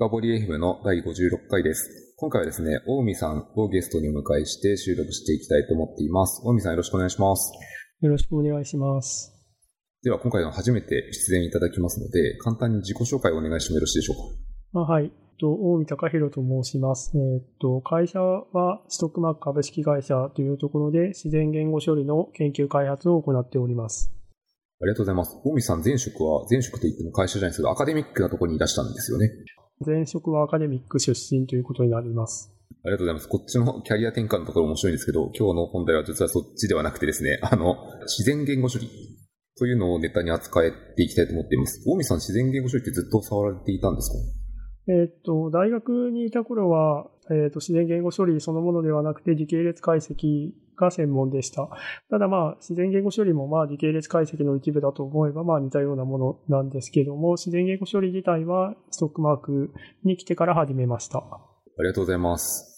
深掘り FM の第56回です。今回はですね、大海さんをゲストにお迎えして収録していきたいと思っています。大海さんよろしくお願いします。よろしくお願いします。では今回は初めて出演いただきますので、簡単に自己紹介をお願いしてもよろしいでしょうか？あはい。と、大見隆弘と申します。えっと、会社はストックマーク株式会社というところで自然言語処理の研究開発を行っております。ありがとうございます。大海さん前職は、前職といっても会社じゃないですけど、アカデミックなところにいらしたんですよね。前職はアカデミック出身ということになります。ありがとうございます。こっちのキャリア転換のところ面白いんですけど、今日の本題は実はそっちではなくてですね、あの、自然言語処理というのをネタに扱っていきたいと思っています。大見さん、自然言語処理ってずっと触られていたんですか？えっと、大学にいた頃は、えっと、自然言語処理そのものではなくて時系列解析が専門でした。ただまあ、自然言語処理もまあ時系列解析の一部だと思えばまあ似たようなものなんですけども、自然言語処理自体はストックマークに来てから始めました。ありがとうございます。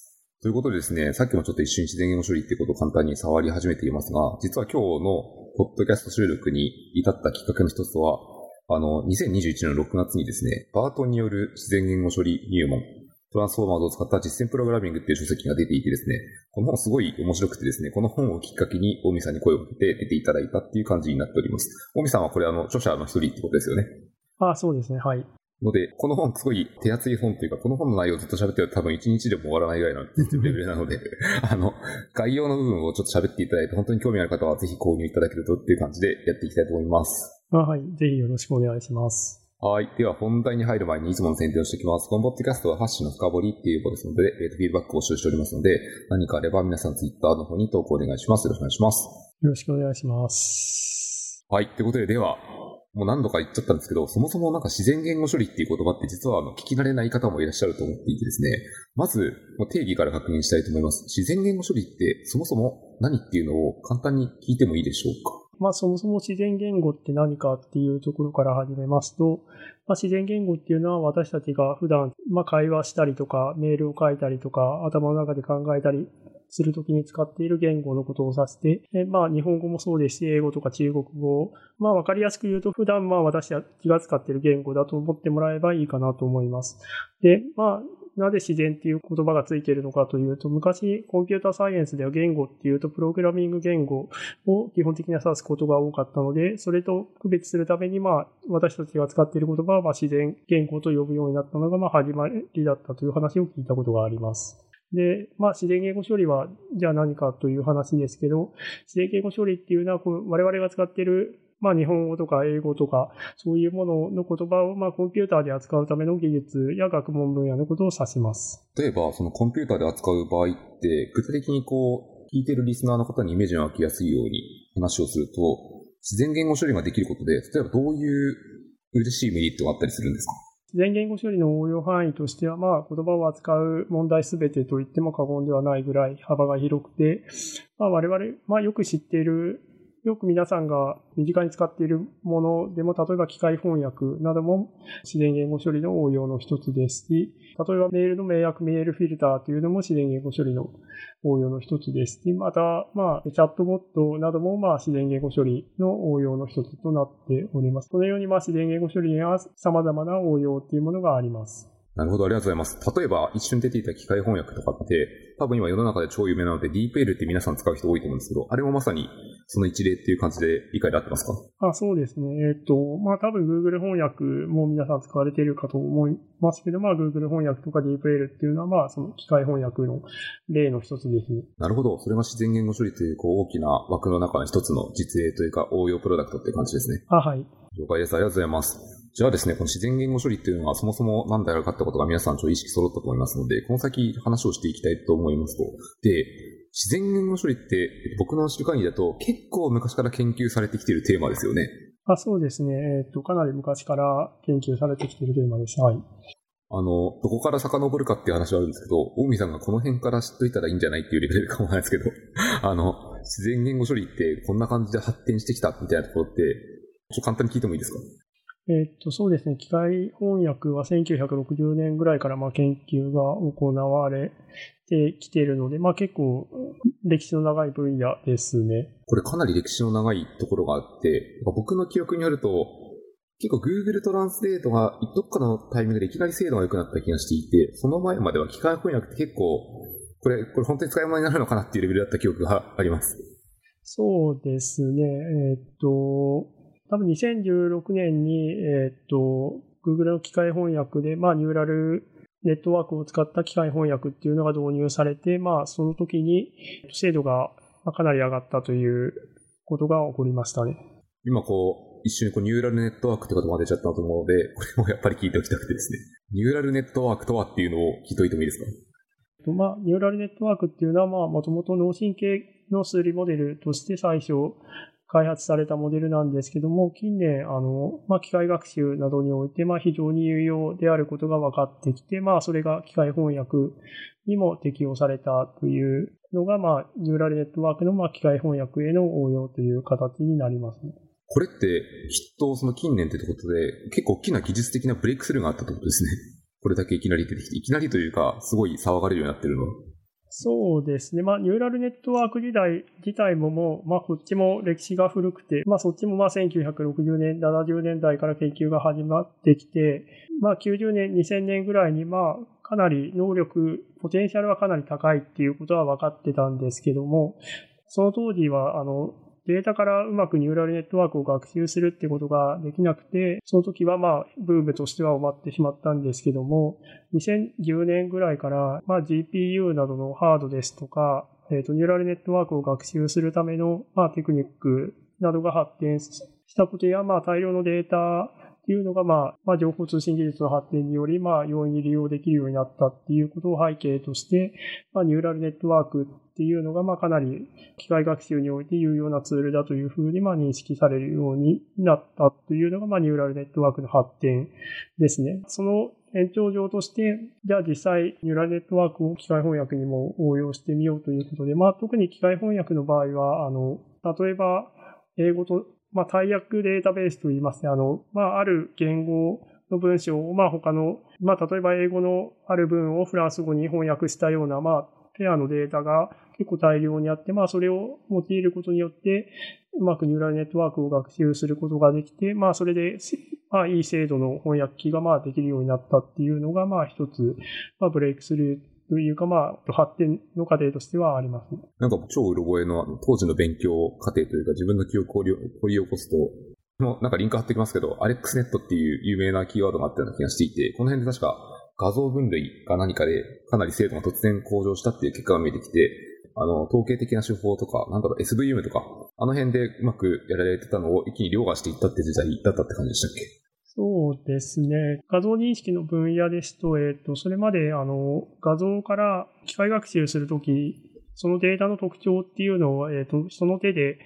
ということでですね、さっきもちょっと一瞬自然言語処理ってことを簡単に触り始めていますが、実は今日のポッドキャスト収録に至ったきっかけの一つは、あの、2021年の6月にですね、バートによる自然言語処理入門、トランスフォーマーズを使った実践プログラミングっていう書籍が出ていてですね、この本すごい面白くてですね、この本をきっかけに大見さんに声をかけて出ていただいたっていう感じになっております。大見さんはこれあの、著者の一人ってことですよね。あそうですね、はい。ので、この本すごい手厚い本というか、この本の内容をずっと喋ってると多分1日でも終わらないぐらいのレベルなので、あの、概要の部分をちょっと喋っていただいて、本当に興味ある方はぜひ購入いただけるとっていう感じでやっていきたいと思います。あはい。ぜひよろしくお願いします。はい。では本題に入る前にいつもの宣伝をしておきます。このポッドキャストはハッシュの深掘りっていうことですので、えーとフィードバックを募集しておりますので、何かあれば皆さんツイッターの方に投稿お願いします。よろしくお願いします。よろしくお願いします。はい。ということで、では、もう何度か言っちゃったんですけど、そもそもなんか自然言語処理っていう言葉って実はあの聞き慣れない方もいらっしゃると思っていてですね、まず定義から確認したいと思います。自然言語処理ってそもそも何っていうのを簡単に聞いてもいいでしょうか？まあそもそも自然言語って何かっていうところから始めますと、まあ、自然言語っていうのは私たちが普段、まあ、会話したりとかメールを書いたりとか頭の中で考えたりするときに使っている言語のことを指して、えまあ日本語もそうですし、英語とか中国語、まあわかりやすく言うと普段まあ私たちが使っている言語だと思ってもらえばいいかなと思います。で、まあなぜ自然っていう言葉がついているのかというと、昔コンピューターサイエンスでは言語っていうとプログラミング言語を基本的には指すことが多かったので、それと区別するためにまあ私たちが使っている言葉はまあ自然言語と呼ぶようになったのがまあ始まりだったという話を聞いたことがあります。で、まあ、自然言語処理は、じゃあ何かという話ですけど、自然言語処理っていうのは、こう我々が使っている、まあ、日本語とか英語とか、そういうものの言葉を、まあ、コンピューターで扱うための技術や学問分野のことを指します。例えば、そのコンピューターで扱う場合って、具体的にこう、聞いてるリスナーの方にイメージが湧きやすいように話をすると、自然言語処理ができることで、例えばどういう嬉しいメリットがあったりするんですか？自然言語処理の応用範囲としては、まあ、言葉を扱う問題すべてと言っても過言ではないぐらい幅が広くて、まあ、我々、まあ、よく知っている、よく皆さんが身近に使っているものでも、例えば機械翻訳なども自然言語処理の応用の一つですし、例えばメールの迷惑メールフィルターというのも自然言語処理の応用の一つですし、また、まあ、チャットボットなども、まあ、自然言語処理の応用の一つとなっております。このように、まあ、自然言語処理には様々な応用っていうものがあります。なるほど、ありがとうございます。例えば、一瞬出ていた機械翻訳とかって、多分今世の中で超有名なので、DeepL って皆さん使う人多いと思うんですけど、あれもまさにその一例っていう感じで理解で合ってますか？あそうですね。えっ、と、まあ多分 Google 翻訳も皆さん使われているかと思いますけど、まあ Google 翻訳とか DeepL っていうのはまあその機械翻訳の例の一つですね。なるほど。それが自然言語処理というこう大きな枠の中の一つの実例というか応用プロダクトっていう感じですね。あ、はい。了解です。ありがとうございます。じゃあですね、この自然言語処理っていうのがそもそも何であるかってことが皆さんちょっと意識揃ったと思いますので、この先話をしていきたいと思いますと。で、自然言語処理って僕の知る限りだと結構昔から研究されてきているテーマですよね。あそうですね。えっ、と、かなり昔から研究されてきているテーマです。はい。あの、どこから遡るかっていう話はあるんですけど、大見さんがこの辺から知っといたらいいんじゃないっていうレベルかもないですけど、あの、自然言語処理ってこんな感じで発展してきたみたいなところって、ちょっと簡単に聞いてもいいですか？えっ、と、そうですね。機械翻訳は1960年ぐらいからまあ研究が行われてきているので、まあ結構歴史の長い分野ですね。これかなり歴史の長いところがあって、僕の記憶によると、結構 Google トランスレートがどっかのタイミングでいきなり精度が良くなった気がしていて、その前までは機械翻訳って結構、これ、これ本当に使い物になるのかなっていうレベルだった記憶があります。そうですね。えー、っと、多分2016年に、えー、っと、Google の機械翻訳で、まあ、ニューラルネットワークを使った機械翻訳っていうのが導入されて、まあ、その時に精度がかなり上がったということが起こりましたね。今こう、一瞬こうニューラルネットワークって言葉が出ちゃったと思うので、これもやっぱり聞いておきたくてですね。ニューラルネットワークとはっていうのを聞いておいてもいいですか？まあ、ニューラルネットワークっていうのは、まあ、もともと脳神経の数理モデルとして最初開発されたモデルなんですけども、近年、あの、まあ、機械学習などにおいて、まあ、非常に有用であることが分かってきて、まあ、それが機械翻訳にも適用されたというのが、まあ、ニューラルネットワークの、まあ、機械翻訳への応用という形になりますね。これってきっとその近年ということで結構大きな技術的なブレイクスルーがあったってことですね。これだけいきなり出てきて、いきなりというか、すごい騒がれるようになってるの。そうですね。まあ、ニューラルネットワーク時代自体ももう、まあ、こっちも歴史が古くて、まあ、そっちもまあ、1960年、70年代から研究が始まってきて、まあ、90年、2000年ぐらいに、まあ、かなり能力、ポテンシャルはかなり高いっていうことは分かってたんですけども、その当時は、あの、データからうまくニューラルネットワークを学習するってことができなくて、その時はまあ、ブームとしては終わってしまったんですけども、2010年ぐらいから、まあ GPU などのハードですとか、えっ、ー、と、ニューラルネットワークを学習するための、まあ、テクニックなどが発展したことや、まあ、大量のデータっていうのが、まあ、まあ、情報通信技術の発展により、まあ、容易に利用できるようになったっていうことを背景として、まあ、ニューラルネットワークっていうのが、まあ、かなり機械学習において有用なツールだというふうに、まあ、認識されるようになったというのが、まあ、ニューラルネットワークの発展ですね。その延長上として、じゃあ実際、ニューラルネットワークを機械翻訳にも応用してみようということで、まあ、特に機械翻訳の場合は、あの、例えば、英語とまあ、大訳データベースと言いますね。あの、まあ、ある言語の文章を、まあ、他の、まあ、例えば英語のある文をフランス語に翻訳したような、まあ、ペアのデータが結構大量にあって、まあ、それを用いることによって、うまくニューラルネットワークを学習することができて、まあ、それで、まあ、いい精度の翻訳機が、まあ、できるようになったっていうのが、まあ、一つ、まあ、ブレイクスルーというか、まあ、発展の過程としてはあります、ね。なんか超うろ覚えのあの当時の勉強過程というか、自分の記憶を掘り起こすと、もなんかリンク貼ってきますけど、アレックスネットっていう有名なキーワードがあったような気がしていて、この辺で確か画像分類か何かでかなり精度が突然向上したっていう結果が見えてきて、あの、統計的な手法とか、なんだろう、SVM とか、あの辺でうまくやられてたのを一気に凌駕していったって時代だったって感じでしたっけ？そうですね。画像認識の分野ですと、えっ、ー、と、それまで、あの、画像から機械学習するとき、そのデータの特徴っていうのを、えっ、ー、と、その手で、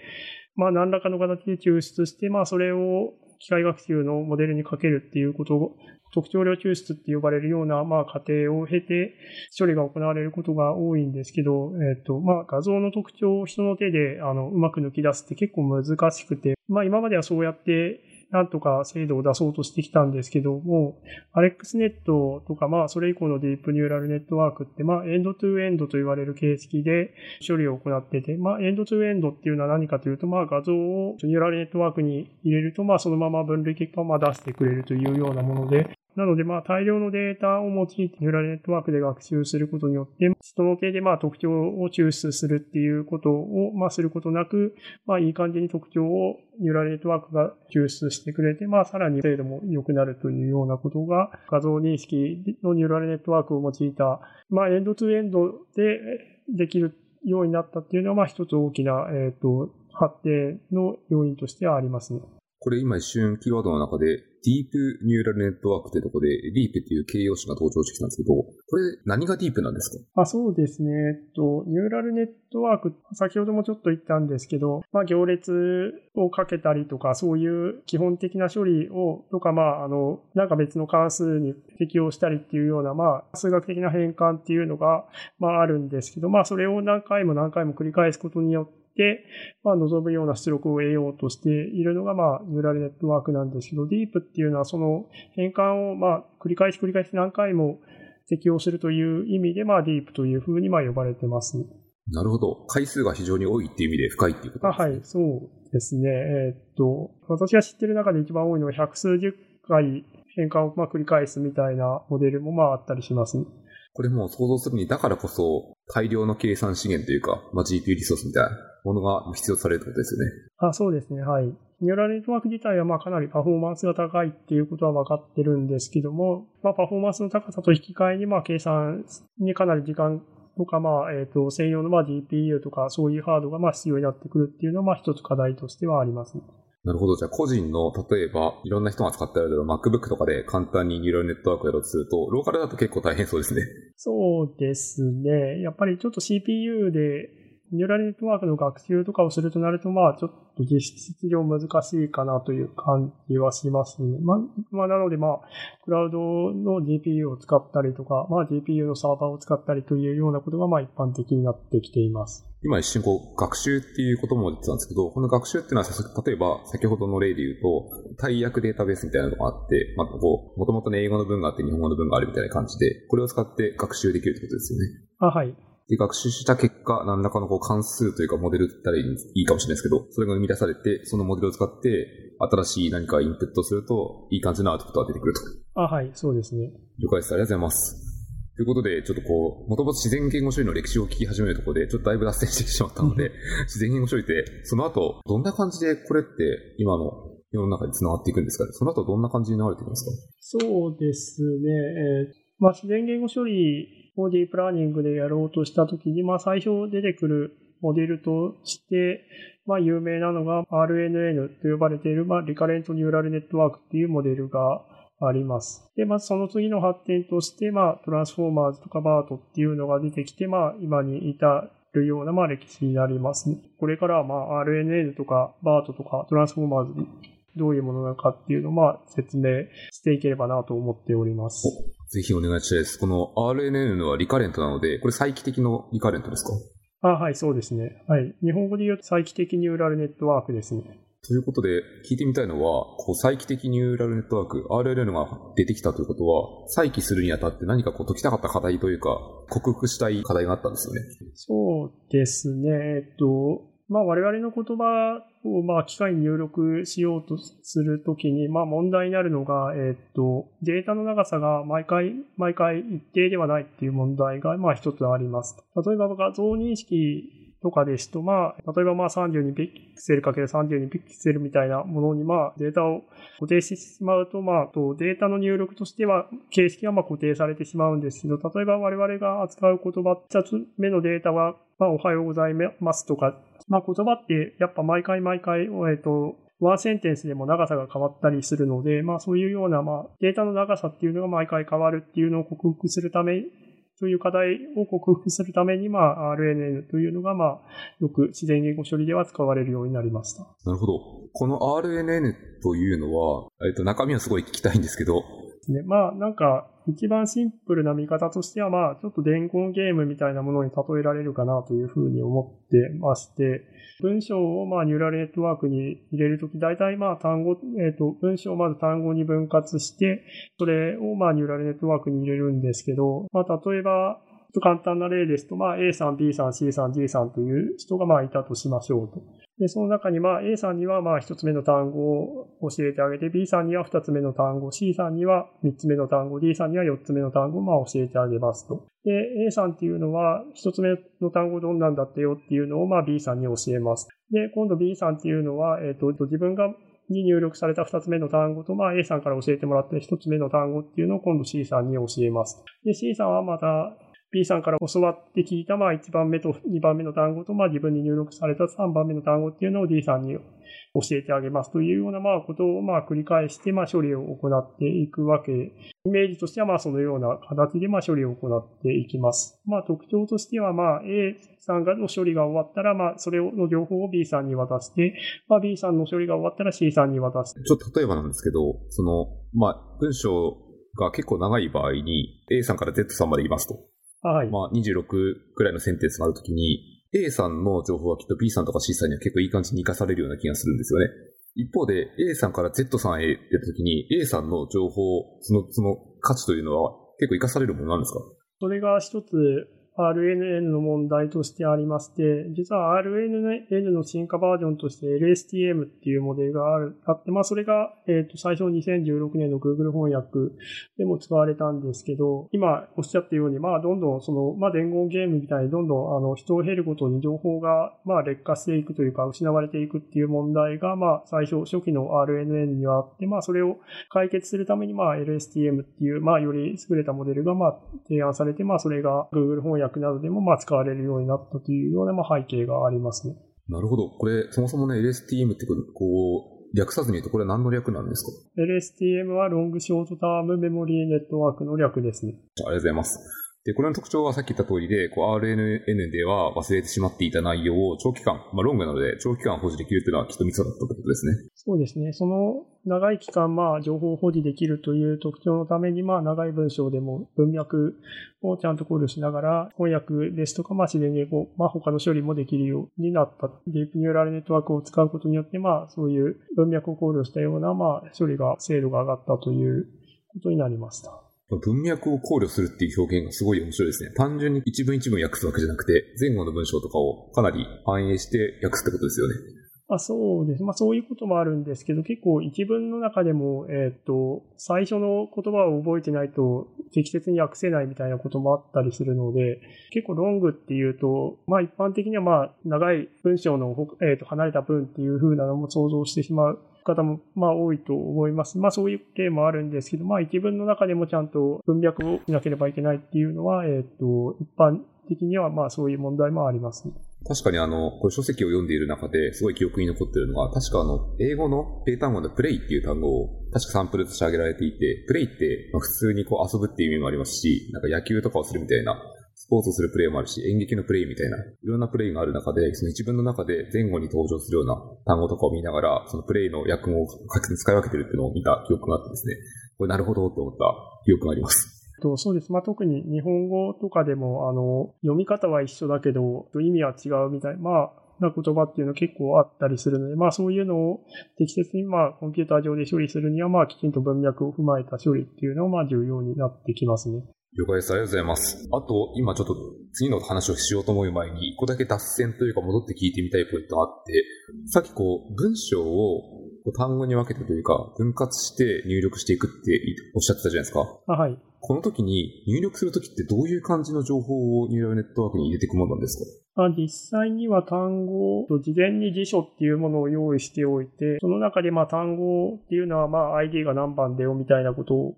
まあ、何らかの形で抽出して、まあ、それを機械学習のモデルにかけるっていうこと、特徴量抽出って呼ばれるような、まあ、過程を経て処理が行われることが多いんですけど、えっ、と、まあ、画像の特徴を人の手で、あの、うまく抜き出すって結構難しくて、まあ、今まではそうやってなんとか精度を出そうとしてきたんですけども、アレックスネットとか、まあ、それ以降のディープニューラルネットワークって、まあ、エンドトゥエンドと言われる形式で処理を行ってて、まあ、エンドトゥエンドっていうのは何かというと、まあ、画像をニューラルネットワークに入れると、まあ、そのまま分類結果をま出してくれるというようなもので、なので、まあ、大量のデータを用いてニューラルネットワークで学習することによって、人の手でまあ特徴を抽出するっていうことを、まあ、することなく、まあ、いい感じに特徴をニューラルネットワークが抽出してくれて、まあ、さらに精度も良くなるというようなことが、画像認識のニューラルネットワークを用いた、まあ、エンドツーエンドでできるようになったっていうのは、まあ、一つ大きな、えっ、ー、と、発展の要因としてはあります。これ今一瞬キーワードの中で、ディープニューラルネットワークというとこで、ディープっていう形容詞が登場してきたんですけど、これ何がディープなんですか？あそうですね。えっと、ニューラルネットワーク、先ほどもちょっと言ったんですけど、まあ行列をかけたりとか、そういう基本的な処理を、とか、まあ、あの、なんか別の関数に適用したりっていうような、まあ、数学的な変換っていうのが、まああるんですけど、まあそれを何回も何回も繰り返すことによって、、まあ、望むような出力を得ようとしているのが、まあ、ニューラルネットワークなんですけど、ディープっていうのはその変換を、まあ、繰り返し繰り返し何回も適用するという意味で、まあ、ディープというふうに、まあ、呼ばれてます。なるほど。回数が非常に多いっていう意味で深いっていうことですね。はい、そうですね。えー、っと、私が知ってる中で一番多いのは百数十回変換をまあ繰り返すみたいなモデルもまああったりします。これも想像するに、だからこそ大量の計算資源というか、まあ、GPU リソースみたいなものが必要されるってことですよね。あそうですね。はい。ニューラルネットワーク自体はまあかなりパフォーマンスが高いっていうことは分かってるんですけども、まあパフォーマンスの高さと引き換えにまあ計算にかなり時間とか、まあ、え、ー、と、専用のまあ GPU とかそういうハードがまあ必要になってくるっていうのはまあ一つ課題としてはあります、なるほど。じゃあ個人の、例えば、いろんな人が使ってる MacBook とかで簡単にニューラルネットワークやろうとすると、ローカルだと結構大変そうですね。そうですね。やっぱりちょっと CPU でニューラルネットワークの学習とかをするとなると、まあ、ちょっと実質上難しいかなという感じはしますね。まあ、まあ、なので、まあ、クラウドの GPU を使ったりとか、まあ、GPU のサーバーを使ったりというようなことが、まあ、一般的になってきています。今一瞬こう、学習っていうことも言ってたんですけど、この学習っていうのは、例えば、先ほどの例で言うと、大役データベースみたいなのがあって、まあ、こう、もともとの英語の文があって日本語の文があるみたいな感じで、これを使って学習できるってことですよね。あ、はい。で、学習した結果、何らかのこう関数というかモデルって言ったらいいかもしれないですけど、それが生み出されて、そのモデルを使って、新しい何かインプットすると、いい感じのアウトプットが出てくると。あ、はい、そうですね。了解です。ありがとうございます。ということで、ちょっとこう、もともと自然言語処理の歴史を聞き始めるところで、ちょっとだいぶ脱線してしまったので、自然言語処理って、その後、どんな感じでこれって今の世の中に繋がっていくんですか？ねその後どんな感じに流れていくんですか？そうですね。えー、まあ、自然言語処理をディープラーニングでやろうとしたときに、まあ最初出てくるモデルとして、まあ有名なのが RNN と呼ばれている、まあリカレントニューラルネットワークっていうモデルがあります。で、まずその次の発展として、まあトランスフォーマーズとかバートっていうのが出てきて、まあ今に至るようなまあ歴史になりますね。これからはまあ RNN とかバートとかトランスフォーマーズどういうものなのかっていうのをまあ説明していければなと思っております。ぜひお願いしたいです。この RNN はリカレントなので、これ再帰的のリカレントですか？あはい、そうですね。はい。日本語で言うと再帰的ニューラルネットワークですね。ということで、聞いてみたいのは、こう再帰的ニューラルネットワーク、RNN が出てきたということは、再起するにあたって何かこう解きたかった課題というか、克服したい課題があったんですよね。そうですね。えっと、まあ我々の言葉をまあ機械に入力しようとするときに、まあ問題になるのが、えっと、データの長さが毎回、毎回一定ではないっていう問題がまあ一つあります。例えば画像認識とかですと、まあ、例えばまあ32ピクセル ×32 ピクセルみたいなものにまあデータを固定してしまうと、まあ、とデータの入力としては形式がまあ固定されてしまうんですけど、例えば我々が扱う言葉、二つ目のデータは、まあ、おはようございますとか、まあ、言葉ってやっぱ毎回毎回、えっと、ワンセンテンスでも長さが変わったりするので、まあそういうような、まあデータの長さっていうのが毎回変わるっていうのを克服するためという課題を克服するために、まあ、RNN というのが、まあ、よく自然言語処理では使われるようになりました。なるほど。この RNN というのは、えっと、中身はすごい聞きたいんですけど、ですね。まあ、なんか、一番シンプルな見方としては、まあ、ちょっと伝言ゲームみたいなものに例えられるかなというふうに思ってまして、文章をまあ、ニューラルネットワークに入れるとき、大体まあ、単語、えっ、ー、と、文章をまず単語に分割して、それをまあ、ニューラルネットワークに入れるんですけど、まあ、例えば、簡単な例ですと、まあ、A さん、B さん、C さん、D さんという人がまあいたとしましょうと。で、その中にまあ A さんにはまあ一つ目の単語を教えてあげて、B さんには二つ目の単語、C さんには三つ目の単語、D さんには四つ目の単語をまあ教えてあげますと。A さんっていうのは一つ目の単語どんなんだってよっていうのをまあ B さんに教えます。で、今度 B さんっていうのは、えっ、ー、と、自分がに入力された二つ目の単語と、まあ A さんから教えてもらった一つ目の単語っていうのを今度 C さんに教えます。で、C さんはまた B さんから教わって聞いた、まあ、1番目と2番目の単語と、まあ、自分に入力された3番目の単語っていうのを D さんに教えてあげますというような、まあ、ことを、まあ、繰り返して、まあ、処理を行っていくわけ。イメージとしては、まあ、そのような形で、まあ、処理を行っていきます。まあ、特徴としては、まあ、A さんがの処理が終わったら、まあ、それの情報を B さんに渡して、まあ、B さんの処理が終わったら C さんに渡す。ちょっと例えばなんですけど、その、まあ、文章が結構長い場合に、A さんから Z さんまでいますと。はい。まあ、26くらいのセンテンスがあるときに、A さんの情報はきっと B さんとか C さんには結構いい感じに活かされるような気がするんですよね。一方で、A さんから Z さんへったときに、A さんの情報、その、その価値というのは結構活かされるものなんですか？それが一つ RNN の問題としてありまして、実は RNN の進化バージョンとして LSTM っていうモデルがあって、まあそれが、えっ、と最初の2016年の Google 翻訳でも使われたんですけど、今おっしゃったように、まあどんどんその、まあ伝言ゲームみたいにどんどんあの人を減るごとに情報がまあ劣化していくというか失われていくっていう問題がまあ最初初期の RNN にはあって、まあそれを解決するためにまあ LSTM っていうまあより優れたモデルがまあ提案されて、まあそれが Google 翻訳などでもまあ使われるようになったというようなまあ背景がありますね。なるほど。これ、そもそもね、LSTM ってこう、略さずに言うと、これは何の略なんですか ?LSTM はロングショートタームメモリーネットワークの略ですね。ありがとうございます。で、これの特徴はさっき言った通りで、こう RNN では忘れてしまっていた内容を長期間、まあロングなので長期間保持できるというのはきっとミソだったということですね。そうですね。その長い期間、まあ情報を保持できるという特徴のために、まあ長い文章でも文脈をちゃんと考慮しながら、翻訳ですとか、まあ自然言語、まあ他の処理もできるようになった。ディープニューラルネットワークを使うことによって、まあそういう文脈を考慮したような、まあ処理が精度が上がったということになりました。文脈を考慮するっていう表現がすごい面白いですね。単純に一文一文訳すわけじゃなくて、前後の文章とかをかなり反映して訳すってことですよね。まあそうです。まあそういうこともあるんですけど、結構一文の中でも、えっ、と、最初の言葉を覚えてないと適切に訳せないみたいなこともあったりするので、結構ロングっていうと、まあ一般的にはまあ長い文章の、えっ、と離れた文っていう風なのも想像してしまう方も、まあ多いと思います。まあそういう例もあるんですけど、まあ一文の中でもちゃんと文脈をしなければいけないっていうのは、えっ、と、一般的にはまあそういう問題もありますね。確かにあの、これ書籍を読んでいる中ですごい記憶に残っているのは、確かあの、英語の英単語のプレイっていう単語を確かサンプルとして挙げられていて、プレイって普通にこう遊ぶっていう意味もありますし、なんか野球とかをするみたいなスポーツをするプレイもあるし、演劇のプレイみたいな、いろんなプレイがある中で、その一文の中で前後に登場するような単語とかを見ながら、そのプレイの訳語を使い分けてるっていうのを見た記憶があってですね、これなるほどと思った記憶があります。とそうです。まあ、特に日本語とかでも、あの、読み方は一緒だけど、意味は違うみたい。まあ、な言葉っていうのは結構あったりするので、まあそういうのを適切にまあコンピューター上で処理するには、まあきちんと文脈を踏まえた処理っていうのがまあ重要になってきますね。了解です。ありがとうございます。あと、今ちょっと次の話をしようと思う前に、一個だけ脱線というか戻って聞いてみたいポイントがあって、さっきこう、文章を単語に分けてというか、分割して入力していくっておっしゃってたじゃないですか。はい。この時に入力するときってどういう感じの情報をニューラルネットワークに入れていくものなんですか？実際には単語と事前に辞書っていうものを用意しておいて、その中でまあ単語っていうのはまあ ID が何番だよみたいなことを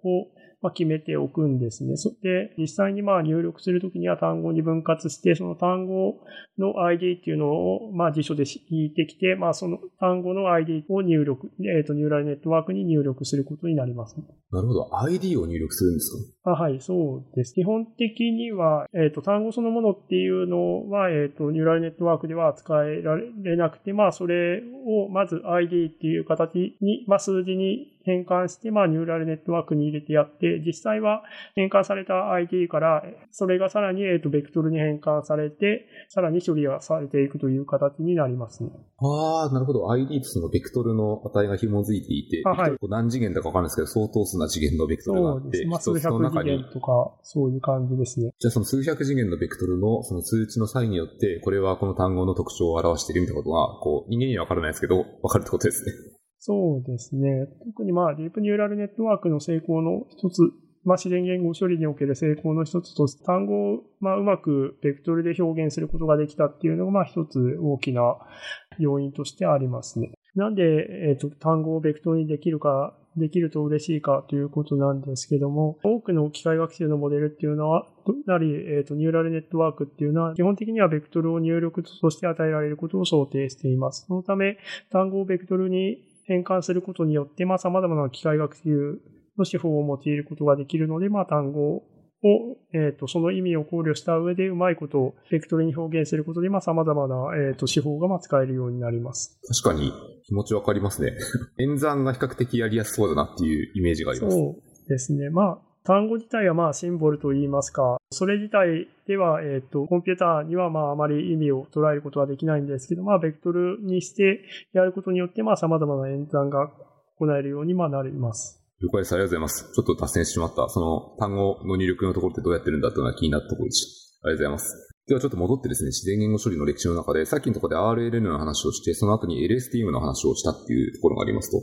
まあ、決めておくんですね。そで、実際にまあ入力するときには単語に分割して、その単語の ID っていうのをまあ辞書で引いてきて、まあその単語の ID を入力、えっ、ー、と、ニューラルネットワークに入力することになります。なるほど。ID を入力するんですか？あはい、そうです。基本的には、えっ、ー、と、単語そのものっていうのは、えっ、ー、と、ニューラルネットワークでは使えられなくて、まあそれをまず ID っていう形に、まあ数字に変換して、まあ、ニューラルネットワークに入れてやって、実際は変換された ID から、それがさらに、えっ、と、ベクトルに変換されて、さらに処理がされていくという形になりますね。ああ、なるほど。ID とそのベクトルの値が紐づいていて、はい、何次元だかわかんないですけど、相当数な次元のベクトルがあって、まあ、数百次元とか、そういう感じですね。じゃあその数百次元のベクトルのその数値の際によって、これはこの単語の特徴を表しているみたいなことが、こう、人間にはわからないですけど、わかるってことですね。そうですね。特にまあ、ディープニューラルネットワークの成功の一つ、まあ、自然言語処理における成功の一つと、単語をまあうまくベクトルで表現することができたっていうのがまあ一つ大きな要因としてありますね。なんで、えっ、ー、と、単語をベクトルにできるか、できると嬉しいかということなんですけども、多くの機械学習のモデルっていうのは、なり、えっ、ー、と、ニューラルネットワークっていうのは、基本的にはベクトルを入力として与えられることを想定しています。そのため、単語をベクトルに変換することによって、まあ、様々な機械学習の手法を用いることができるので、まあ、単語を、えっ、ー、と、その意味を考慮した上で、うまいことをベクトルに表現することで、まあ、様々な、えっ、ー、と、手法がまあ使えるようになります。確かに、気持ちわかりますね。演算が比較的やりやすそうだなっていうイメージがあります。そうですね。まあ、単語自体はまあシンボルと言いますか、それ自体では、えっ、と、コンピューターにはまああまり意味を捉えることはできないんですけど、まあベクトルにしてやることによって、まあ様々な演算が行えるようにまあなります。了解です。ありがとうございます。ちょっと脱線してしまった。その単語の入力のところってどうやってるんだっていうのは気になったところでしありがとうございます。ではちょっと戻ってですね、自然言語処理の歴史の中で、さっきのところで RLN の話をして、その後に LSTM の話をしたっていうところがありますと。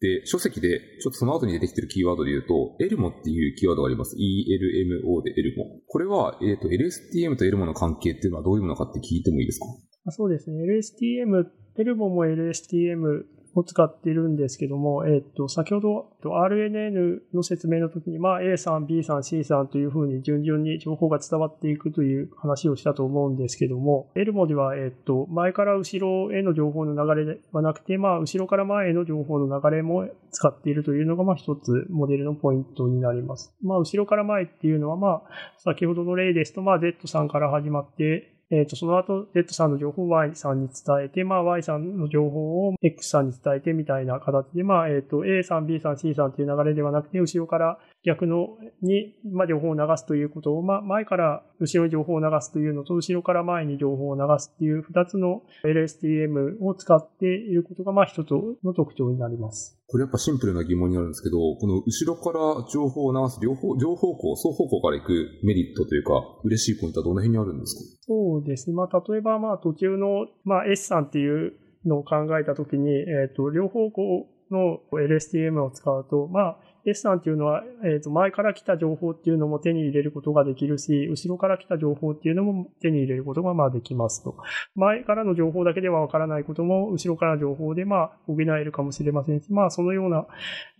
で、書籍で、ちょっとその後に出てきてるキーワードで言うと、エルモっていうキーワードがあります。ELMO でエルモ。これは、えっ、と、LSTM とエルモの関係っていうのはどういうものかって聞いてもいいですか？そうですね。LSTM、エルモも LSTM を使っているんですけども、えっと、先ほど、RNN の説明の時に、まあ、A さん、B さん、C さんというふうに順々に情報が伝わっていくという話をしたと思うんですけども、エルモでは、えっと、前から後ろへの情報の流れではなくて、まあ、後ろから前への情報の流れも使っているというのが、まあ、一つモデルのポイントになります。まあ、後ろから前っていうのは、まあ、先ほどの例ですと、まあ、Z さんから始まって、えっ、と、その後、Z さんの情報を Y さんに伝えて、まあ、Y さんの情報を X さんに伝えてみたいな形で、まあ、えっ、と、A さん、B さん、C さんという流れではなくて、後ろから逆のに、まあ、情報を流すということを、まあ、前から後ろに情報を流すというのと、後ろから前に情報を流すっていう二つの LSTM を使っていることが、まあ、一つの特徴になります。これやっぱシンプルな疑問になるんですけど、この後ろから情報を流す両方、両方向、双方向から行くメリットというか、嬉しいポイントはどの辺にあるんですか？そうですね。まあ、例えば、まあ、途中の、まあ、S さんっていうのを考えたときに、えっ、と、両方向の LSTM を使うと、まあ、S さんっていうのは、えっ、と、前から来た情報っていうのも手に入れることができるし、後ろから来た情報っていうのも手に入れることが、まあ、できますと。前からの情報だけではわからないことも、後ろからの情報で、まあ、補えるかもしれませんし、まあ、そのような、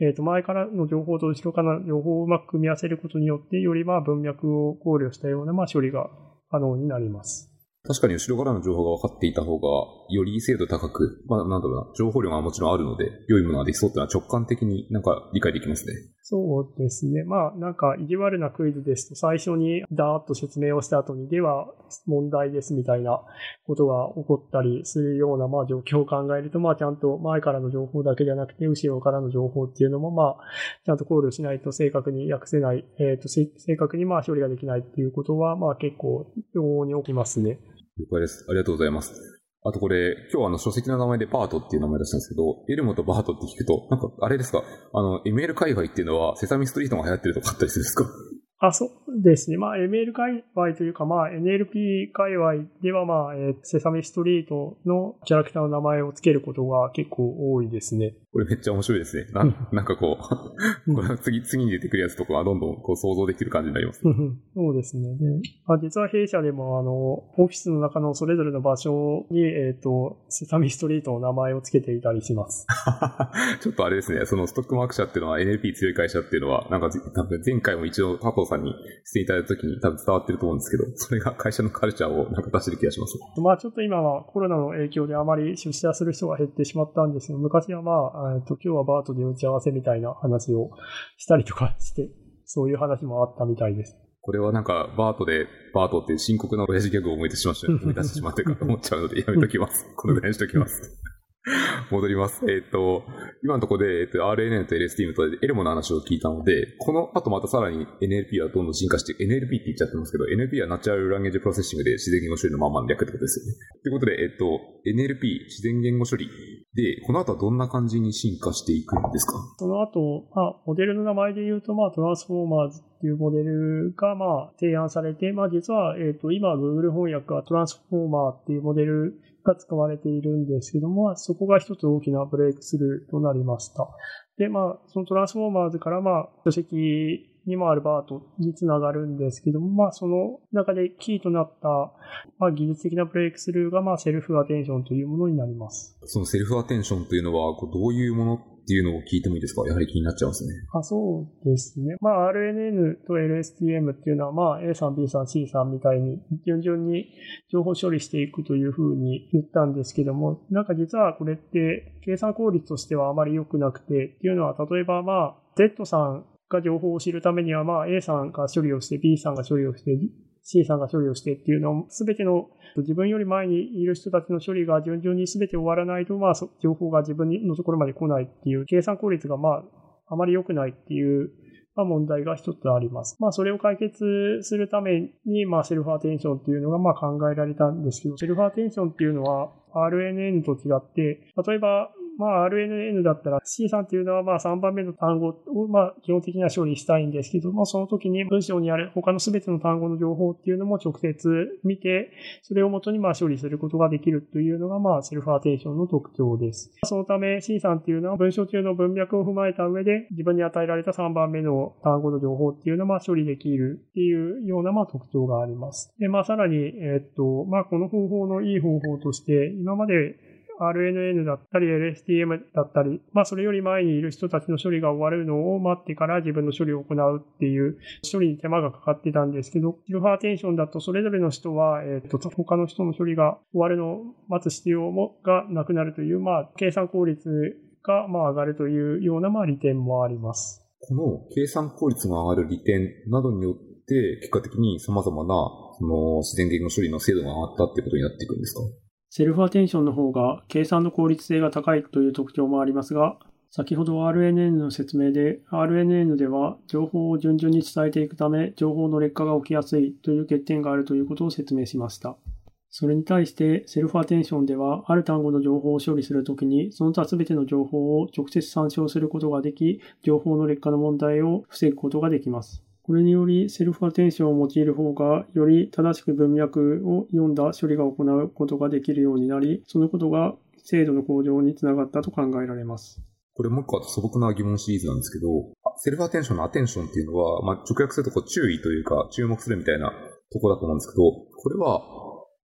えっ、と、前からの情報と後ろからの情報をうまく組み合わせることによって、より、まあ、文脈を考慮したような、まあ、処理が可能になります。確かに後ろからの情報が分かっていた方が、より精度高く、まあなんだろうな、情報量がもちろんあるので、良いものができそうっていうのは直感的になんか理解できますね。そうですね。まあ、なんか、意地悪なクイズですと、最初にダーッと説明をした後に、では、問題ですみたいなことが起こったりするような、まあ、状況を考えると、まあ、ちゃんと前からの情報だけじゃなくて、後ろからの情報っていうのも、まあ、ちゃんと考慮しないと正確に訳せない、えっ、と、正確にまあ、処理ができないっていうことは、まあ、結構、往々に起きますね。了解です。ありがとうございます。あとこれ、今日あの書籍の名前でバートっていう名前出したんですけど、エルモとバートって聞くと、なんかあれですか、あの、ML 界隈っていうのはセサミストリートが流行ってるとかあったりするんですか？あ、そうですね。まあ、ML 界隈というか、まあ、NLP 界隈では、まあ、えーセサミストリートのキャラクターの名前を付けることが結構多いですね。これめっちゃ面白いですね。ななんかこう、これ次、次に出てくるやつとかはどんどんこう想像できる感じになります。そうですね。で、あ実は弊社でも、あの、オフィスの中のそれぞれの場所に、えっ、と、セサミストリートの名前を付けていたりします。ちょっとあれですね、そのストックマーク社っていうのは NLP 強い会社っていうのは、なんか多分前回も一応加藤さんにしていただいた時に多分伝わってると思うんですけど、それが会社のカルチャーをなんか出してる気がします。まあちょっと今はコロナの影響であまり出社する人が減ってしまったんですけど、昔はまあ、えっと今日はバートで打ち合わせみたいな話をしたりとかして、そういう話もあったみたいです。これはなんか BERT で、 BERT っていう深刻な親父ギャグを思い出しました、思い出してしまってるかと思っちゃうのでやめときます。このぐらいにしときます。戻ります。えっ、と、今のところで、えっ、と、RNN と LSTM と ELMo の話を聞いたので、この後またさらに NLP はどんどん進化して、NLP って言っちゃってますけど、NLP は Natural Language Processing で自然言語処理のまんまの略ってことですよね。ということで、えっ、と、NLP、自然言語処理で、この後はどんな感じに進化していくんですか？その後、まあ、モデルの名前で言うと、まあ、トランスフォーマーズっていうモデルが、まあ、提案されて、まあ、実は、えっ、と、今、Google 翻訳はトランスフォーマーっていうモデルが使われているんですけども、まあ、そこが一つ大きなブレイクスルーとなりました。で、まあ、そのトランスフォーマーズから、まあ、書籍にもあるバートにつながるんですけども、まあ、その中でキーとなった、まあ、技術的なブレイクスルーが、まあ、セルフアテンションというものになります。そのセルフアテンションというのは、こうどういうものっていうのを聞いてもいいですか？やはり気になっちゃいますね。あそうですね。まあ、RNN と LSTM っていうのは、まあ、A さん、B さん、C さんみたいに、順々に情報処理していくというふうに言ったんですけども、なんか実はこれって、計算効率としてはあまり良くなくて、っていうのは、例えばまあ、Z さんが情報を知るためには、まあ、A さんが処理をして、B さんが処理をして、C さんが処理をしてっていうのを、すべての自分より前にいる人たちの処理が順々にすべて終わらないと、まあ、情報が自分のところまで来ないっていう、計算効率がまあ、あまり良くないっていう、まあ、問題が一つあります。まあ、それを解決するために、まあ、セルフアテンションっていうのが、まあ、考えられたんですけど、セルフアテンションっていうのは、RNN と違って、例えば、まあ、RNN だったら C さんっていうのはまあ3番目の単語をまあ基本的には処理したいんですけども、その時に文章にある他の全ての単語の情報っていうのも直接見て、それをもとにまあ処理することができるというのがまあセルフアテンションの特徴です。そのため C さんっていうのは文章中の文脈を踏まえた上で自分に与えられた3番目の単語の情報っていうのをまあ処理できるっていうようなまあ特徴があります。で、まあさらに、えっと、まあこの方法のいい方法として、今まで RNN だったり LSTM だったり、まあそれより前にいる人たちの処理が終わるのを待ってから自分の処理を行うっていう処理に手間がかかってたんですけど、シルファーテンションだとそれぞれの人は、えっ、と、他の人の処理が終わるのを待つ必要もがなくなるという、まあ計算効率がまあ上がるというようなまあ利点もあります。この計算効率が上がる利点などによって、結果的に様々なその自然言語処理の精度が上がったってことになっていくんですか？セルフアテンションの方が計算の効率性が高いという特徴もありますが、先ほど RNN の説明で、RNN では情報を順々に伝えていくため、情報の劣化が起きやすいという欠点があるということを説明しました。それに対してセルフアテンションでは、ある単語の情報を処理するときに、その他すべての情報を直接参照することができ、情報の劣化の問題を防ぐことができます。これにより、セルフアテンションを用いる方が、より正しく文脈を読んだ処理が行うことができるようになり、そのことが精度の向上につながったと考えられます。これもう一個素朴な疑問シリーズなんですけど、セルフアテンションのアテンションっていうのは、まあ、直訳するとこう注意というか、注目するみたいなとこだと思うんですけど、これは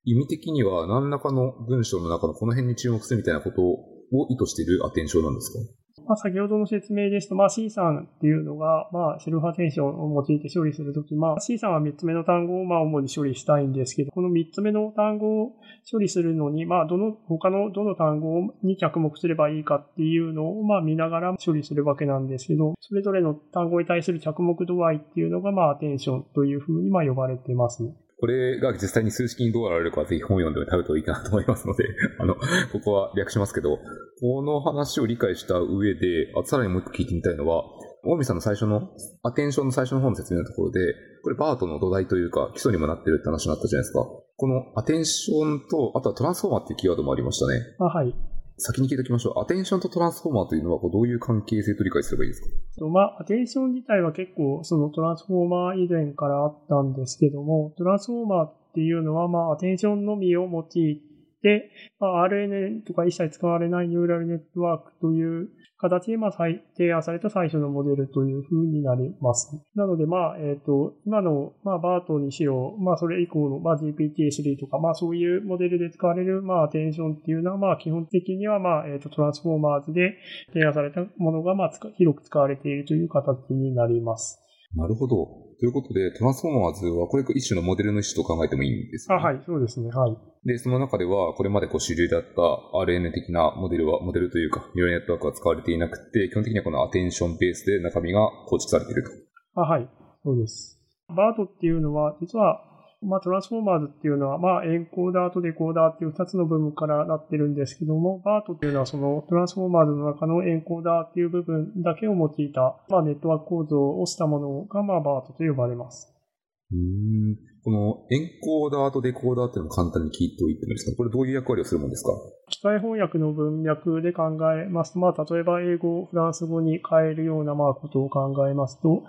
意味的には何らかの文章の中のこの辺に注目するみたいなことを意図しているアテンションなんですか？まあ、先ほどの説明ですと、まあ、C さんっていうのが、まあ、セルフアテンションを用いて処理するとき、まあ、C さんは3つ目の単語を、まあ、主に処理したいんですけど、この3つ目の単語を処理するのに、まあ、どの、他のどの単語に着目すればいいかっていうのを、まあ、見ながら処理するわけなんですけど、それぞれの単語に対する着目度合いっていうのが、まあ、アテンションというふうに、まあ、呼ばれてます。これが実際に数式にどうなられるかはぜひ本読んでも食べるといいかなと思いますので、あの、ここは略しますけど、この話を理解した上で、あさらにもう一個聞いてみたいのは、大見さんの最初の、アテンションの最初の方の説明のところで、これバートの土台というか基礎にもなってるって話になったじゃないですか。このアテンションと、あとはトランスフォーマーっていうキーワードもありましたね。あ、はい。先に聞いておきましょう。アテンションとトランスフォーマーというのはどういう関係性と理解すればいいですか？まあ、アテンション自体は結構そのトランスフォーマー以前からあったんですけども、トランスフォーマーっていうのはまあ、アテンションのみを用いて、まあ、RNN とか一切使われないニューラルネットワークという形で、まあ、提案された最初のモデルというふうになります。なので、まあ、えっ、ー、と、今の、まあ、バートにしよう、まあ、それ以降の、まあ、GPT-3 とか、まあ、そういうモデルで使われる、まあ、アテンションっていうのは、まあ、基本的には、まあ、えっ、ー、と、トランスフォーマーズで提案されたものが、まあ、広く使われているという形になります。なるほど。ということで、トランスフォーマーズはこれ一種のモデルの一種と考えてもいいんですか、ね、あ、はい、そうですね。はい。で、その中では、これまでこう主流だった RN 的なモデルは、モデルというか、ニューラルネットワークは使われていなくて、基本的にはこのアテンションベースで中身が構築されていると。あ、はい。そうです。バートっていうのは、実はまあ、トランスフォーマーズっていうのは、まあ、エンコーダーとデコーダーっていう二つの部分からなってるんですけども、バートっていうのはそのトランスフォーマーズの中のエンコーダーっていう部分だけを用いた、まあ、ネットワーク構造をしたものが、まあ、バートと呼ばれます。うん。このエンコーダーとデコーダーっていうのを簡単に聞いておいてもいいですか？これどういう役割をするものですか？機械翻訳の文脈で考えますと、まあ、例えば英語、フランス語に変えるようなまあことを考えますと、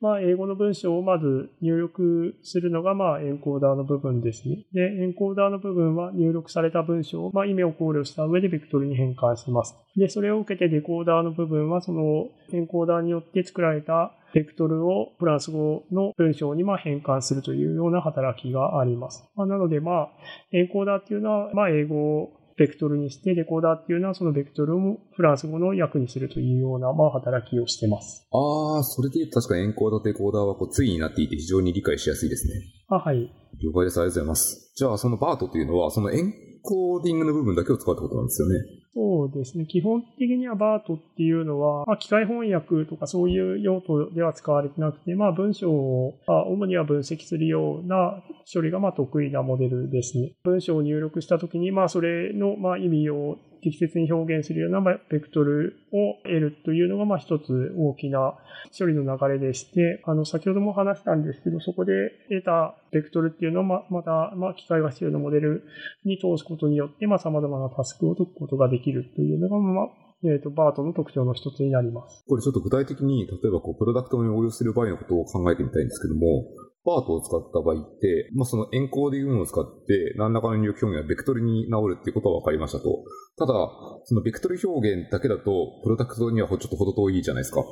まあ、英語の文章をまず入力するのが、まあ、エンコーダーの部分ですね。で、エンコーダーの部分は入力された文章を、まあ、意味を考慮した上でベクトルに変換します。で、それを受けてデコーダーの部分は、そのエンコーダーによって作られたベクトルをフランス語の文章にま変換するというような働きがあります。まあ、なので、まあ、エンコーダーっていうのは、まあ、英語をベクトルにして、デコーダーっていうのはそのベクトルをフランス語の訳にするというような、まあ、働きをしてます。ああ、それで確かにエンコーダーとデコーダーはこう、対になっていて非常に理解しやすいですね。あ、はい。了解です。ありがとうございます。じゃあ、そのバートというのは、そのエンコーディングの部分だけを使うってことなんですよね。そうですね。基本的にはバートっていうのは、まあ、機械翻訳とかそういう用途では使われてなくて、まあ、文章を、まあ、主には分析するような処理がまあ得意なモデルですね。文章を入力したときに、まあ、それのまあ意味を適切に表現するようなベクトルを得るというのが、まあ一つ大きな処理の流れでして、あの、先ほども話したんですけど、そこで得たベクトルっていうのをま、た、まあ、機械学習のモデルに通すことによって、まあ、様々なタスクを解くことができるというのが、まあ、えっ、と、バートの特徴の一つになります。これちょっと具体的に、例えばこう、プロダクトに応用する場合のことを考えてみたいんですけども、BERT を使った場合って、まあ、そのエンコーディングを使って、何らかの入力表現はベクトルに直るっていうことは分かりましたと。ただ、そのベクトル表現だけだと、プロダクトにはちょっと程遠いじゃないですか。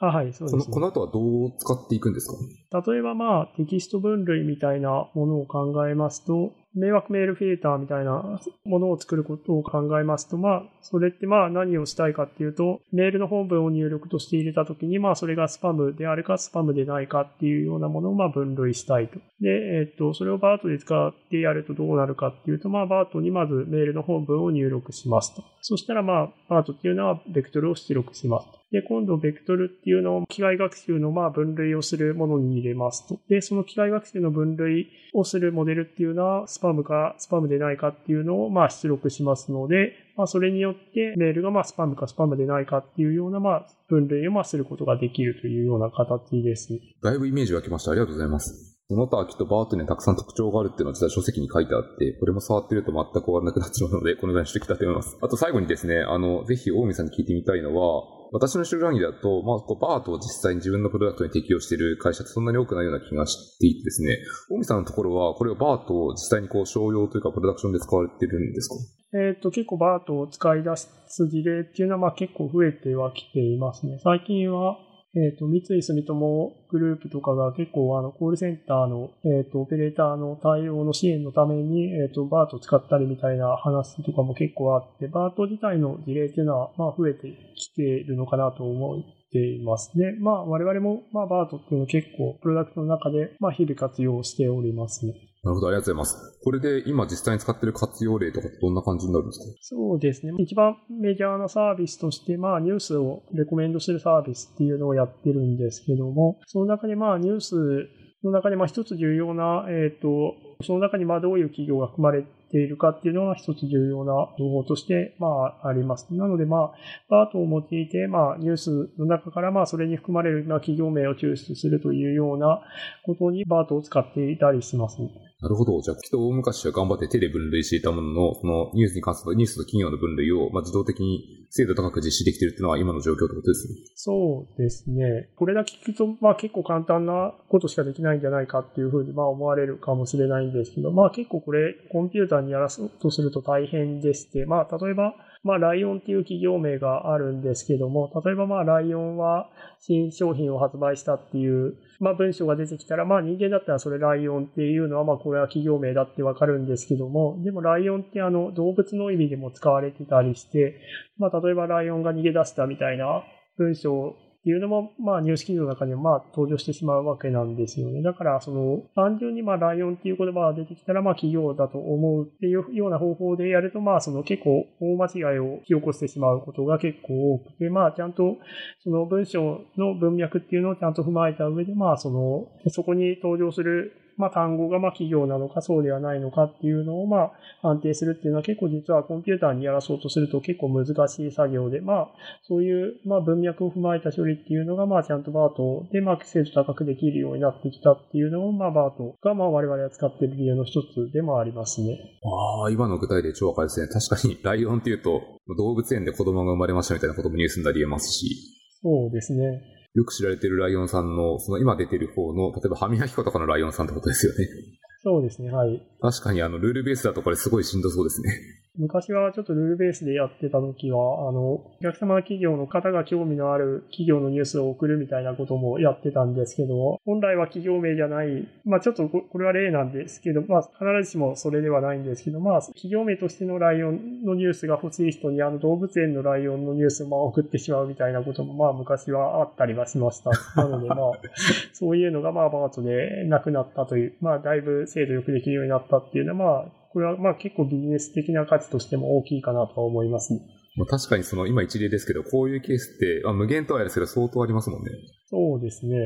あはい、そうです、ね。この後はどう使っていくんですか？例えばまあ、テキスト分類みたいなものを考えますと、迷惑メールフィルターみたいなものを作ることを考えますと、まあ、それってまあ何をしたいかっていうと、メールの本文を入力として入れたときに、まあそれがスパムであるかスパムでないかっていうようなものをまあ分類したいと。で、えっと、それを BERT で使ってやるとどうなるかっていうと、まあ BERT にまずメールの本文を入力しますと。そしたらまあ、 BERT っていうのはベクトルを出力しますと。で、今度、ベクトルっていうのを機械学習のまあ分類をするものに入れますと。で、その機械学習の分類をするモデルっていうのは、スパムかスパムでないかっていうのをまあ出力しますので、まあそれによってメールがまあスパムかスパムでないかっていうようなまあ分類をまあすることができるというような形です。だいぶイメージ湧きました。ありがとうございます。その他はきっとバートにはたくさん特徴があるっていうのは実は書籍に書いてあって、これも触ってると全く終わらなくなっちゃうので、このぐらいにしてきたと思います。あと最後にですね、あの、ぜひ大見さんに聞いてみたいのは、私の知る限りだと、まあ、こうバートを実際に自分のプロダクトに適用している会社ってそんなに多くないような気がしていてですね、大見さんのところは、これをバートを実際にこう商用というかプロダクションで使われてるんですか？えっ、と、結構バートを使い出す事例っていうのはまあ結構増えてはきていますね。最近は、えっ、と、三井住友グループとかが結構あの、コールセンターの、えっ、と、オペレーターの対応の支援のために、えっ、と、バートを使ったりみたいな話とかも結構あって、バート自体の事例っていうのは、まあ増えてきているのかなと思っています。で、まあ我々も、まあバートっていうのを結構、プロダクトの中で、まあ日々活用しておりますね。なるほど、ありがとうございます。これで今実際に使っている活用例とかどんな感じになるんですか？そうですね。一番メジャーなサービスとして、まあ、ニュースをレコメンドするサービスっていうのをやってるんですけども、その中でまあ、ニュースの中でまあ、一つ重要な、えっ、と、その中にまあ、どういう企業が含まれているかっていうのが一つ重要な情報として、まあ、あります。なのでまあ、バートを用いて、まあ、ニュースの中からまあ、それに含まれるまあ企業名を抽出するというようなことにバートを使っていたりします。なるほど。じゃあ、きっと大昔は頑張って手で分類していたものの、そのニュースに関するニュースと企業の分類を、まあ、自動的に精度高く実施できているっていうのは今の状況ってことですね。そうですね。これだけ聞くと、まあ結構簡単なことしかできないんじゃないかっていうふうにまあ思われるかもしれないんですけど、まあ結構これコンピューターにやらそうとすると大変でして、まあ例えば、まあライオンっていう企業名があるんですけども、例えばまあライオンは新商品を発売したっていう、まあ文章が出てきたら、まあ人間だったらそれライオンっていうのはまあこれは企業名だってわかるんですけども、でもライオンってあの動物の意味でも使われてたりして、まあ例えばライオンが逃げ出したみたいな文章っていうのも、まあ、ニュース記事の中にも、まあ、登場してしまうわけなんですよね。だから、その、単純に、まあ、ライオンっていう言葉が出てきたら、まあ、企業だと思うっていうような方法でやると、まあ、その結構、大間違いを引き起こしてしまうことが結構多くて、まあ、ちゃんと、その文章の文脈っていうのをちゃんと踏まえた上で、まあ、その、そこに登場する、まあ、単語がまあ企業なのかそうではないのかっていうのをまあ判定するっていうのは結構実はコンピューターにやらそうとすると結構難しい作業で、まあそういうまあ文脈を踏まえた処理っていうのがまあちゃんとバートでまあ精度高くできるようになってきたっていうのをまあバートがまあ我々が使っている理由の一つでもありますね。ああ、今の具体で超わかりですね。確かに、ライオンっていうと、動物園で子供が生まれましたみたいなこともニュースになり得ますし、そうですね。よく知られているライオンさんの、その今出てる方の、例えば歯磨き粉とかのライオンさんってことですよね。そうですね。はい。確かにあの、ルールベースだとこれすごいしんどそうですね。昔はちょっとルールベースでやってた時は、あの、お客様企業の方が興味のある企業のニュースを送るみたいなこともやってたんですけど、本来は企業名じゃない、まあちょっとここれは例なんですけど、まあ必ずしもそれではないんですけど、まあ企業名としてのライオンのニュースが欲しい人にあの動物園のライオンのニュースをまあ送ってしまうみたいなこともまあ昔はあったりはしました。なのでまあ、そういうのがまあバートでなくなったという、まあだいぶ精度よくできるようになったっていうのはまあこれはまあ結構ビジネス的な価値としても大きいかなとは思いますね。まあ、確かにその今一例ですけど、こういうケースって、まあ、無限とはやですけど相当ありますもんね。そうですね。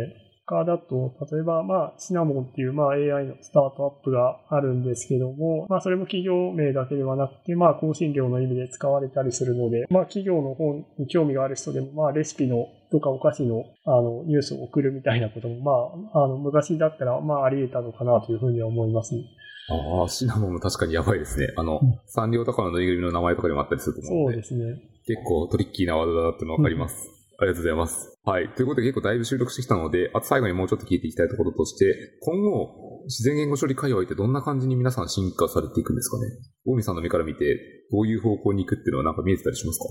他だと、例えば、まあ、シナモンっていう、まあ、AI のスタートアップがあるんですけども、まあ、それも企業名だけではなくて、まあ、香辛料の意味で使われたりするので、まあ、企業の方に興味がある人でも、まあ、レシピのとかお菓子の、あの、ニュースを送るみたいなことも、まあ、あの、昔だったら、まあ、あり得たのかなというふうには思いますね。ああ、シナモンも確かにやばいですね。あの、うんサンリオとかのぬいぐるみの名前とかにもあったりすると思うので、そうですね。結構トリッキーなワードだなってのわかります。ありがとうございます。はい。ということで結構だいぶ収録してきたので、あと最後にもうちょっと聞いていきたいところとして、今後、自然言語処理界隈ってどんな感じに皆さん進化されていくんですかね？大見さんの目から見て、どういう方向に行くっていうのはなんか見えてたりしますか？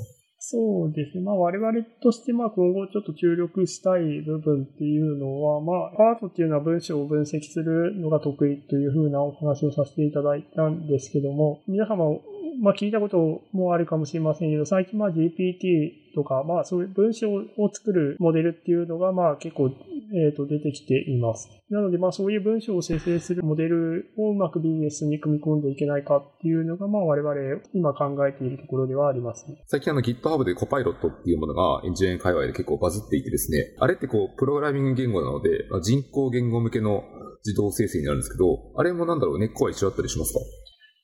そうですね。まあ我々としてまあ今後ちょっと注力したい部分っていうのは、まあパートっていうのは文章を分析するのが得意というふうなお話をさせていただいたんですけども、皆様、まあ聞いたこともあるかもしれませんけど、最近まあ GPT とか、まあそういう文章を作るモデルっていうのがまあ結構、えーと出てきています。なのでまあそういう文章を生成するモデルをうまく BS に組み込んでいけないかっていうのがまあ我々今考えているところではありますね。最近あの GitHub でコパイロットっていうものがエンジニア界隈で結構バズっていてですね、あれってこう、プログラミング言語なので、人工言語向けの自動生成になるんですけど、あれもなんだろう、根っこは一緒だったりしますか？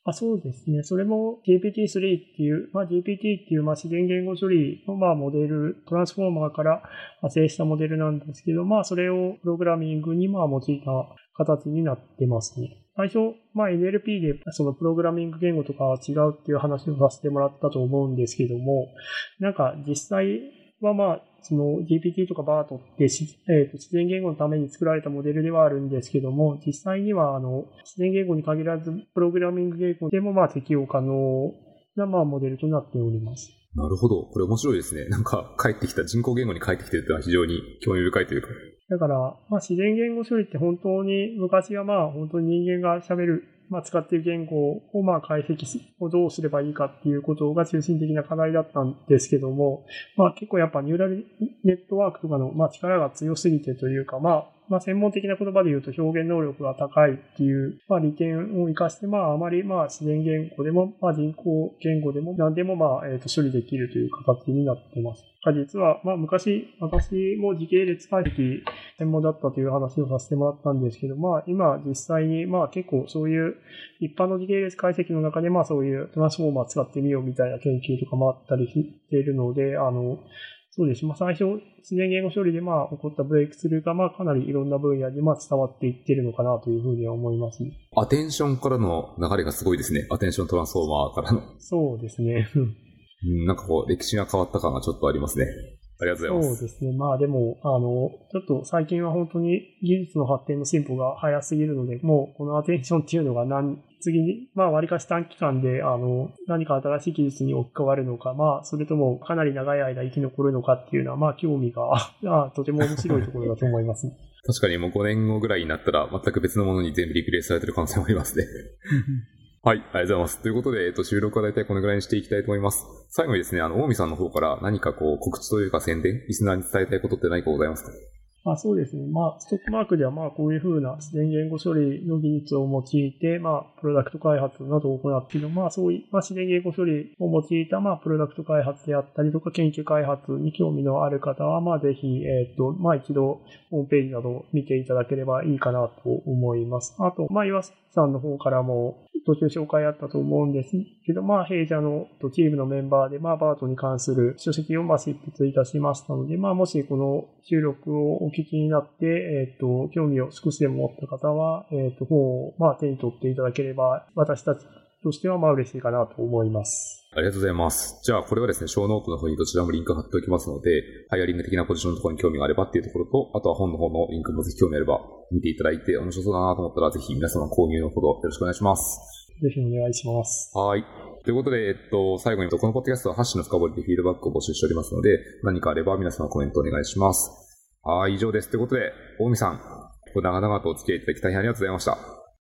あそうですね。それも GPT-3 っていう、まあ、GPT っていうまあ自然言語処理のまあモデル、トランスフォーマーから派生したモデルなんですけど、まあそれをプログラミングにまあ用いた形になってますね。最初、まあ NLP でそのプログラミング言語とかは違うっていう話をさせてもらったと思うんですけども、なんか実際はまあその GPT とか BART ってし、えーと自然言語のために作られたモデルではあるんですけども、実際にはあの自然言語に限らず、プログラミング言語でもまあ適用可能なまあモデルとなっております。なるほど。これ面白いですね。なんか、帰ってきた、人工言語に帰ってきてるっていうのは非常に興味深いというか。だから、まあ、自然言語処理って本当に昔はまあ本当に人間が喋る、まあ、使っている言語をまあ解析をどうすればいいかっていうことが中心的な課題だったんですけども、まあ結構やっぱニューラルネットワークとかのまあ力が強すぎてというか、まあ、まあ専門的な言葉で言うと表現能力が高いっていう、まあ利点を活かして、まああまりまあ自然言語でも、まあ人工言語でも何でもまあ、えー、と処理できるという形になっています。実は、まあ昔、私も時系列解析専門だったという話をさせてもらったんですけど、まあ今実際にまあ結構そういう一般の時系列解析の中でまあそういうトランスフォーマー使ってみようみたいな研究とかもあったりしているので、あの、そうです。まあ最初、自然言語処理でまあ起こったブレイクスルーがまあかなりいろんな分野でまあ伝わっていってるのかなというふうには思いますね。アテンションからの流れがすごいですね。アテンショントランスフォーマーからの。そうですね。うん、なんかこう、歴史が変わった感がちょっとありますね。ありがとうございます。そうですね。まあでも、あの、ちょっと最近は本当に技術の発展の進歩が早すぎるので、もうこのアテンションっていうのが何、次に、まあ割かし短期間で、あの、何か新しい技術に置き換わるのか、まあそれともかなり長い間生き残るのかっていうのは、まあ興味が、あとても面白いところだと思います、ね。確かにもう5年後ぐらいになったら全く別のものに全部リプレイスされてる可能性もありますね。はい、ありがとうございます。ということで、えっと、収録は大体このぐらいにしていきたいと思います。最後にですね、あの、大見さんの方から何かこう、告知というか宣伝、リスナーに伝えたいことって何かございますか？まあそうですね。まあ、ストックマークではまあこういうふうな自然言語処理の技術を用いて、まあ、プロダクト開発などを行っている、まあそういう、まあ自然言語処理を用いた、まあ、プロダクト開発であったりとか、研究開発に興味のある方は、まあぜひ、えっ、と、まあ一度、ホームページなどを見ていただければいいかなと思います。あと、まあ岩さんの方からも、途中紹介あったと思うんですけど、まあ、弊社のチームのメンバーで、まあ、 BERT に関する書籍をまあ執筆いたしましたので、まあ、もしこの収録をお聞きになって、えっ、と、興味を少しでも持った方は、えっ、と、本をまあ手に取っていただければ、私たちとしてはまあ嬉しいかなと思います。ありがとうございます。じゃあ、これはですね、ショーノートの方にどちらもリンク貼っておきますので、ハイアリング的なポジションのところに興味があればっていうところと、あとは本の方のリンクもぜひ興味あれば見ていただいて、面白そうだなと思ったら、ぜひ皆様購入のほどよろしくお願いします。ぜひお願いします。はい。ということで、えっと、最後に、このポッドキャストはハッシュの深掘りでフィードバックを募集しておりますので、何かあれば皆様コメントお願いします。はい、以上です。ということで、大見さん、長々とお付き合いいただき大変ありがとうございました。